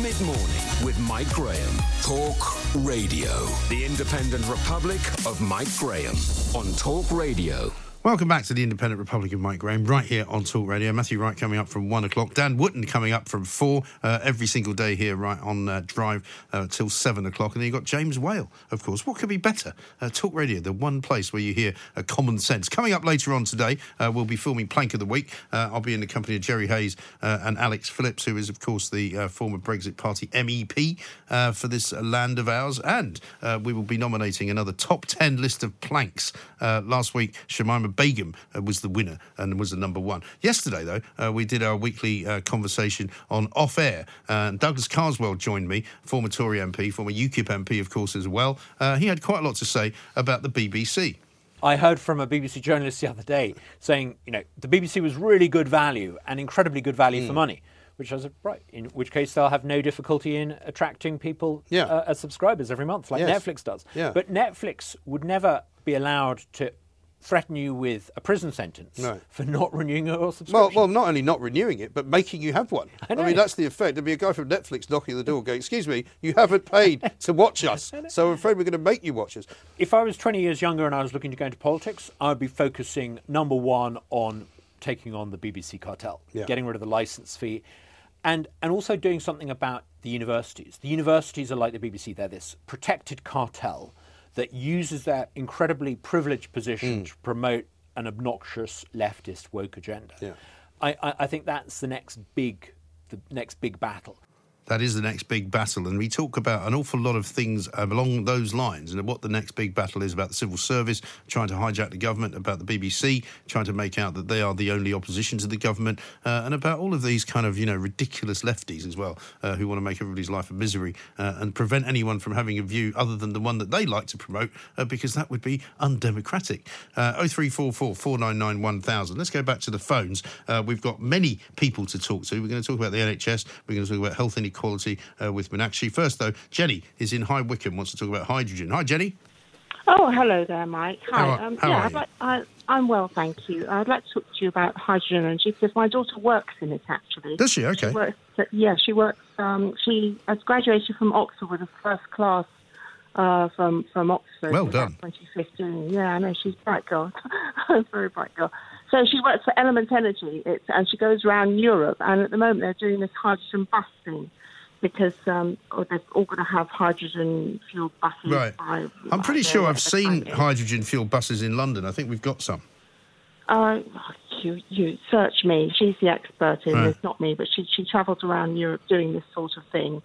Mid morning with Mike Graham. Talk Radio. The independent republic of Mike Graham on Talk Radio. Welcome back to the Independent Republic of Mike Graham, right here on Talk Radio. Matthew Wright coming up from one o'clock. Dan Wootton coming up from four uh, every single day here, right on uh, Drive uh, till seven o'clock. And then you've got James Whale, of course. What could be better? Uh, Talk Radio, the one place where you hear uh, common sense. Coming up later on today, uh, we'll be filming Plank of the Week. I'll be in the company of Jerry Hayes and Alex Phillips, who is, of course, the former Brexit Party MEP for this land of ours. And we will be nominating another top 10 list of planks. Last week, Shamima Begum uh, was the winner and was the number one. Yesterday, though, uh, we did our weekly uh, conversation on off air. Uh, Douglas Carswell joined me, former Tory MP, former UKIP MP, of course, as well. Uh, he had quite a lot to say about the BBC. I heard from a BBC journalist the other day saying, you know, the BBC was really good value and incredibly good value Hmm. for money. Which I said, right, in which case they'll have no difficulty in attracting people Yeah. uh, as subscribers every month, like Yes. Netflix does. Yeah. But Netflix would never be allowed to threaten you with a prison sentence No. for not renewing your Well, subscription. well, not only not renewing it, but making you have one. I, know. mean, that's the effect. There'd be a guy from Netflix knocking at the door going, Excuse me, you haven't paid to watch us, so I'm afraid we're going to make you watch us. If I was 20 years younger and I was looking to go into politics, I would be focusing number one on taking on the BBC cartel, Yeah. getting rid of the license fee, and and also doing something about the universities. The universities are like the BBC; they're this protected cartel that uses their incredibly privileged position hmm. to promote an obnoxious leftist woke agenda. Yeah. I, I, I think that's the next big the next big battle. That is the next big battle. And we talk about an awful lot of things along those lines and what the next big battle is about the civil service, trying to hijack the government, about the BBC, trying to make out that they are the only opposition to the government, uh, and about all of these kind of, you know, ridiculous lefties as well, uh, who want to make everybody's life a misery uh, and prevent anyone from having a view other than the one that they like to promote, uh, because that would be undemocratic. Uh, 0344 499 1000. Let's go back to the phones. Uh, we've got many people to talk to. We're going to talk about the NHS, we're going to talk about health inequality inequality uh, with Meenakshi. First, though, Jenny is in High Wycombe, wants to talk about hydrogen. Hi, Jenny. Oh, hello there, Mike. Hi. How are- um, how yeah, are I'd you? like, I, I'm well, thank you. I'd like to talk to you about hydrogen energy because my daughter works in it actually. Does she? Okay. She works, yeah, she works. Um, she has graduated from Oxford with a first class uh, from from Oxford. Well done. 2015. Yeah, I know she's a bright girl, very bright girl. So she works for Element Energy, it's, and she goes around Europe. And at the moment, they're doing this hydrogen bus thing because um, or they're all going to have hydrogen fueled buses. Right. By, I'm pretty sure I've seen hydrogen fuel buses in London. I think we've got some. Uh, you, you search me. She's the expert in Right. this, not me. But she she travels around Europe doing this sort of thing,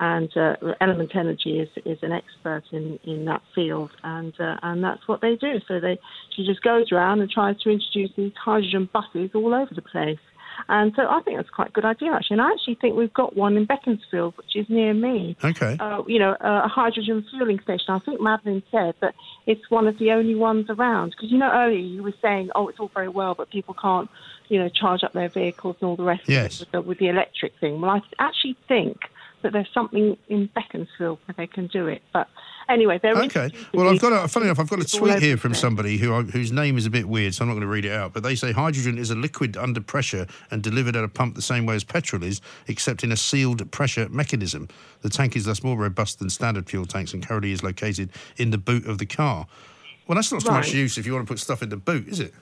and uh, Element Energy is is an expert in, in that field, and uh, and that's what they do. So they she just goes around and tries to introduce these hydrogen buses all over the place. And so I think that's quite a good idea actually. And I actually think we've got one in Beaconsfield, which is near me Okay. uh, you know, a hydrogen fueling station. I think Madeline said that it's one of the only ones around. Because, you know, earlier you were saying, oh, it's all very well, but people can't, you know, charge up their vehicles and all the rest Yes. of it with the, with the electric thing. Well, I actually think that there's something in Beaconsfield where they can do it. But anyway, there is. Okay. Well, I've got a funny enough. I've got a tweet here from place. somebody who I, whose name is a bit weird, so I'm not going to read it out. But they say hydrogen is a liquid under pressure and delivered at a pump the same way as petrol is, except in a sealed pressure mechanism. The tank is thus more robust than standard fuel tanks, and currently is located in the boot of the car. Well, that's not so much use if you want to put stuff in the boot, is it?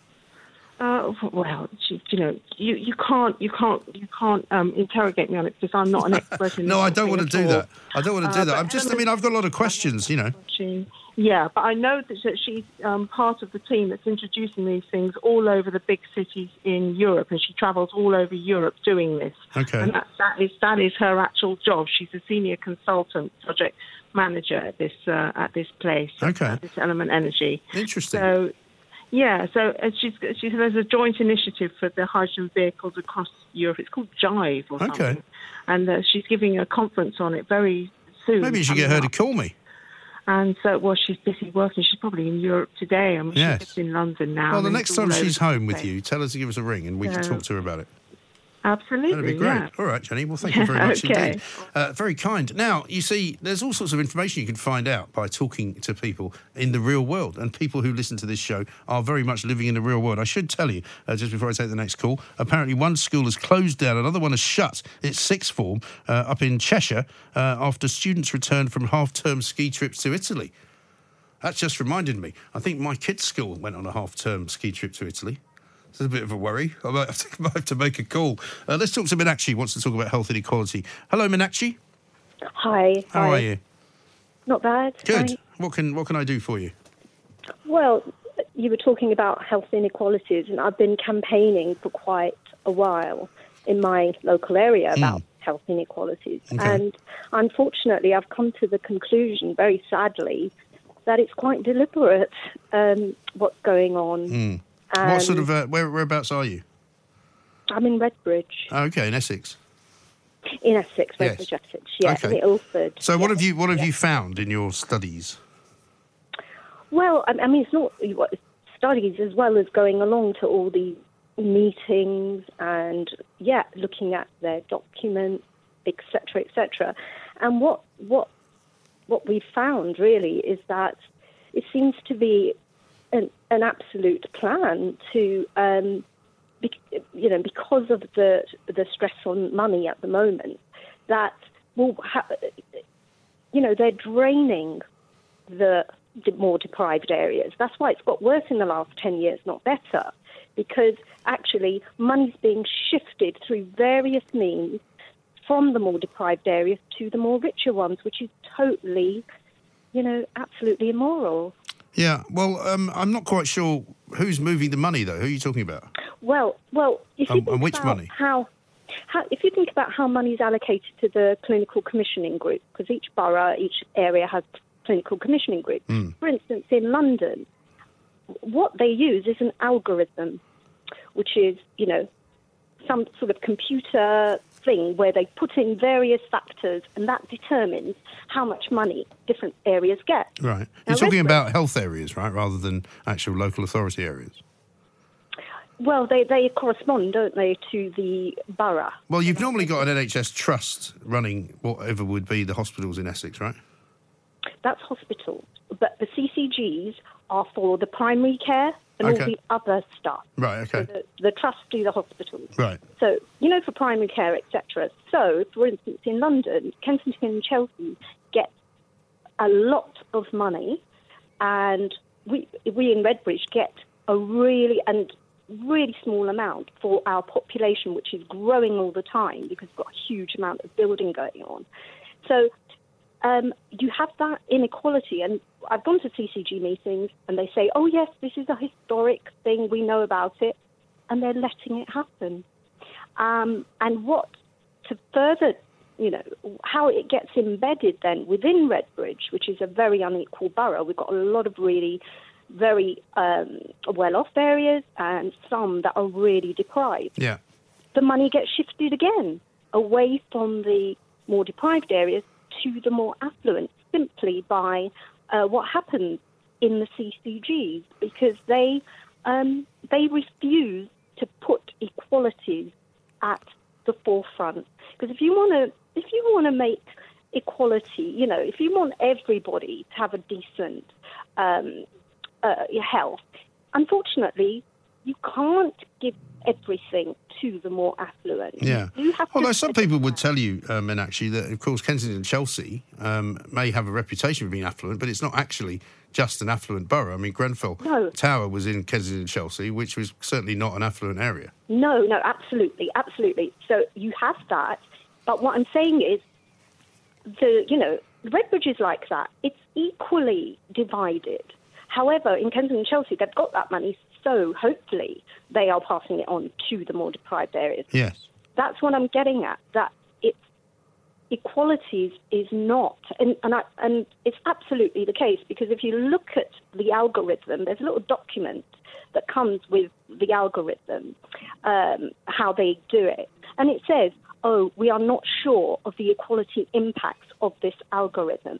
Uh, well, you, you know, you, you can't you can't you can't um, interrogate me on it because I'm not an expert in. No, I don't want to do all. that. I don't want to Uh, do that. I'm just. I mean, I've got a lot of questions. You know. Yeah, but I know that, that she's um, part of the team that's introducing these things all over the big cities in Europe, and she travels all over Europe doing this. Okay. And that, that is that is her actual job. She's a senior consultant, project manager at this uh, at this place. Okay. At this Element Energy. Interesting. So. Yeah, so uh, she's she there's a joint initiative for the hydrogen vehicles across Europe. It's called Jive or Okay. something, and uh, she's giving a conference on it very soon. Maybe you should get her to call me. And so, well, she's busy working. She's probably in Europe today. I mean, Yes. she's in London now. Well, the next time she's home with you, tell her to give us a ring and we can talk to her about it. Absolutely. That'd be great. yeah. All right, Jenny. Well, thank you very much Okay. indeed. Uh, very kind. Now, you see, there's all sorts of information you can find out by talking to people in the real world. And people who listen to this show are very much living in the real world. I should tell you, uh, just before I take the next call, apparently one school has closed down, another one has shut its sixth form uh, up in Cheshire uh, after students returned from half term ski trips to Italy. That just reminded me. I think my kids' school went on a half term ski trip to Italy. It's a bit of a worry. I might have to, might have to make a call. Uh, let's talk to Meenakshi. Wants to talk about health inequality. Hello, Meenakshi. Hi. How hi. are you? Not bad. Good. Hi. What can what can I do for you? Well, you were talking about health inequalities, and I've been campaigning for quite a while in my local area about health inequalities. Okay. And unfortunately, I've come to the conclusion, very sadly, that it's quite deliberate um, what's going on. What sort of uh, where, whereabouts are you? I'm in Redbridge, Oh, okay, in Essex. in Essex, Yes. Redbridge, Essex. Yeah, Okay. in Ilford. So, what have you what have Yeah. you found in your studies? Well, I I mean, it's not studies as well as going along to all the meetings and yeah, looking at their documents, etc., etc. And what what what we found really is that it seems to be an, absolute plan to. Um, be, you know, because of the the stress on money at the moment, that will, ha- you know, they're draining the more deprived areas. That's why it's got worse in the last 10 years, not better, because actually money's being shifted through various means from the more deprived areas to the more richer ones, which is totally, you know, absolutely immoral. Yeah. Well, um, I'm not quite sure who's moving the money though. Who are you talking about? Well, well, if you And- think which about money? how, how, if you think about how money is allocated to the clinical commissioning group, because each borough, each area has clinical commissioning group. Hmm. For instance, in London, what they use is an algorithm, which is, you know, some sort of computer thing where they put in various factors and that determines how much money different areas get. Right. Now, You're talking about health areas, right, rather than actual local authority areas. Well, they, they correspond, don't they, to the borough? Well, you've normally got an NHS trust running whatever would be the hospitals in Essex, right? That's hospitals. But the CCGs are for the primary care and all the other stuff. Right, okay. So the, the trust do the hospitals. Right. So, you know, for primary care, etc. So, for instance, in London, Kensington and Chelsea get a lot of money, and we, we in Redbridge get a really and really small amount for our population, which is growing all the time because we've got a huge amount of building going on. So um, you have that inequality. And I've gone to CCG meetings and they say, oh, yes, this is a historic thing, we know about it. And they're letting it happen. Um, and what, to further, you know, how it gets embedded then within Redbridge, which is a very unequal borough, we've got a lot of really very um, well off areas and some that are really deprived Yeah. the money gets shifted again away from the more deprived areas to the more affluent simply by uh, what happens in the CCGs because they um, they refuse to put equality at the forefront. Because if you want to if you want to make equality, you know, if you want everybody to have a decent um, uh, health, unfortunately, you can't give everything to the more affluent. Yeah. Although some people would tell you, um, actually, that of course Kensington and Chelsea um, may have a reputation for being affluent, but it's not actually just an affluent borough. I mean, Grenfell No. Tower was in Kensington and Chelsea, which was certainly not an affluent area. No, no, absolutely, absolutely. So you have that, but what I'm saying is, the you know, Redbridge is like that. It's equally divided. However, in Kensington and Chelsea, they've got that money, so hopefully they are passing it on to the more deprived areas. Yes. That's what I'm getting at. That it's equalities is not, and and, I, and it's absolutely the case because if you look at the algorithm, there's a little document that comes with the algorithm, um, how they do it, and it says, "Oh, we are not sure of the equality impacts of this algorithm."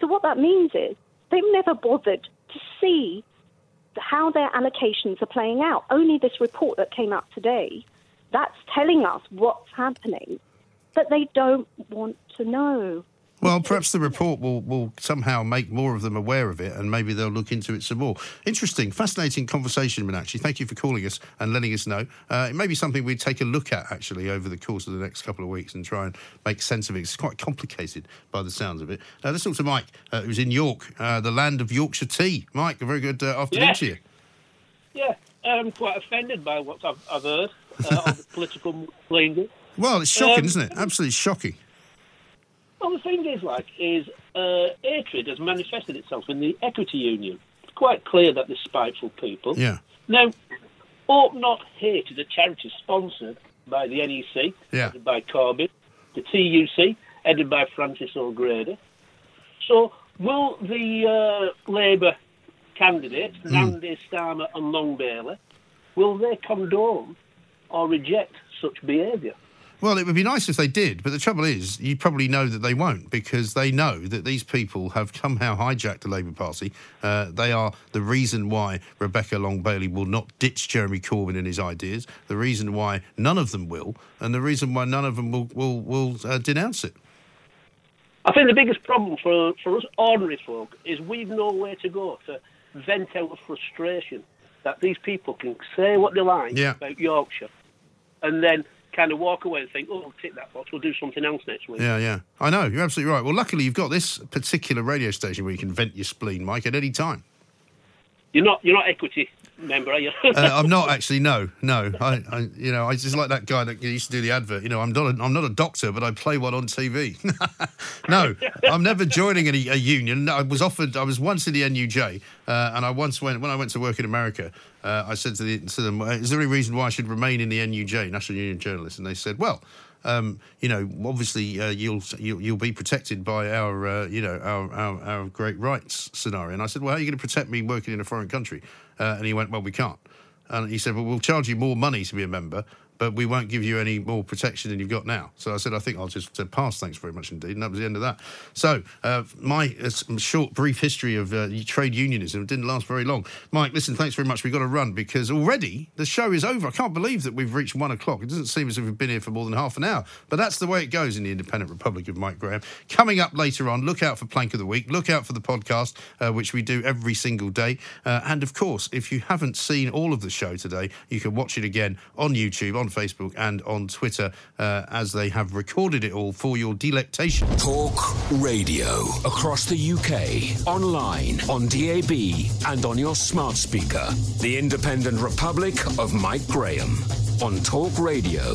So what that means is they've never bothered to see how their allocations are playing out. Only this report that came out today, that's telling us what's happening, but they don't want to know. Well, perhaps the report will, will somehow make more of them aware of it and maybe they'll look into it some more. Interesting, fascinating conversation, Meenakshi. Thank you for calling us and letting us know. Uh, it may be something we'd take a look at actually over the course of the next couple of weeks and try and make sense of it. It's quite complicated by the sounds of it. Uh, let's talk to Mike, uh, who's in York, uh, the land of Yorkshire tea. Mike, a very good uh, afternoon Yeah. to you. Yeah, I'm quite offended by what I've, I've heard uh, of the political language. Well, it's shocking, Um, isn't it? Absolutely shocking. Well, the thing is, like, is uh, hatred has manifested itself in the equity union. It's quite clear that they're spiteful people. Yeah. Now, Hope Not Hate is a charity sponsored by the NEC, Yeah. headed by Corbyn, the TUC, headed by Frances O'Grady. So, will the uh, Labour candidates, Hmm. Nandy, Starmer and Long Bailey, will they condone or reject such behaviour? Well, it would be nice if they did, but the trouble is, you probably know that they won't because they know that these people have somehow hijacked the Labour Party. Uh, they are the reason why Rebecca Long Bailey will not ditch Jeremy Corbyn and his ideas, the reason why none of them will, and the reason why none of them will, will, will uh, denounce it. I think the biggest problem for, for us ordinary folk is we've nowhere to go to vent out the frustration that these people can say what they like Yeah. about Yorkshire and then kind of walk away and think, oh, we'll tick that box, we'll do something else next week. Yeah, yeah. I know, you're absolutely right. Well, luckily, you've got this particular radio station where you can vent your spleen, Mike, at any time. You're not you're not equity member, are you? uh, I'm not actually. No, no. I, I, you know, I just like that guy that used to do the advert. You know, I'm not. A, I'm not a doctor, but I play one on TV. no, I'm never joining any a union. I was offered. I was once in the NUJ, uh, and I once went when I went to work in America. Uh, I said to, the, to them, "Is there any reason why I should remain in the NUJ, National Union Journalists?" And they said, "Well." Um, you know, obviously, uh, you'll, you'll you'll be protected by our, uh, you know, our, our our great rights scenario. And I said, well, how are you going to protect me working in a foreign country? Uh, and he went, well, we can't. And he said, well, we'll charge you more money to be a member, but we won't give you any more protection than you've got now. So I said, I think I'll just uh, pass. Thanks very much indeed. And that was the end of that. So uh, my uh, short, brief history of uh, trade unionism didn't last very long. Mike, listen, thanks very much. We've got to run because already the show is over. I can't believe that we've reached one o'clock. It doesn't seem as if we've been here for more than half an hour, but that's the way it goes in the Independent Republic of Mike Graham. Coming up later on, look out for Plank of the Week, look out for the podcast, uh, which we do every single day. And of course, if you haven't seen all of the show today, you can watch it again on YouTube, on Facebook, and on Twitter uh, as they have recorded it all for your delectation. Talk radio across the UK, online, on DAB, and on your smart speaker. The Independent Republic of Mike Graham on Talk Radio.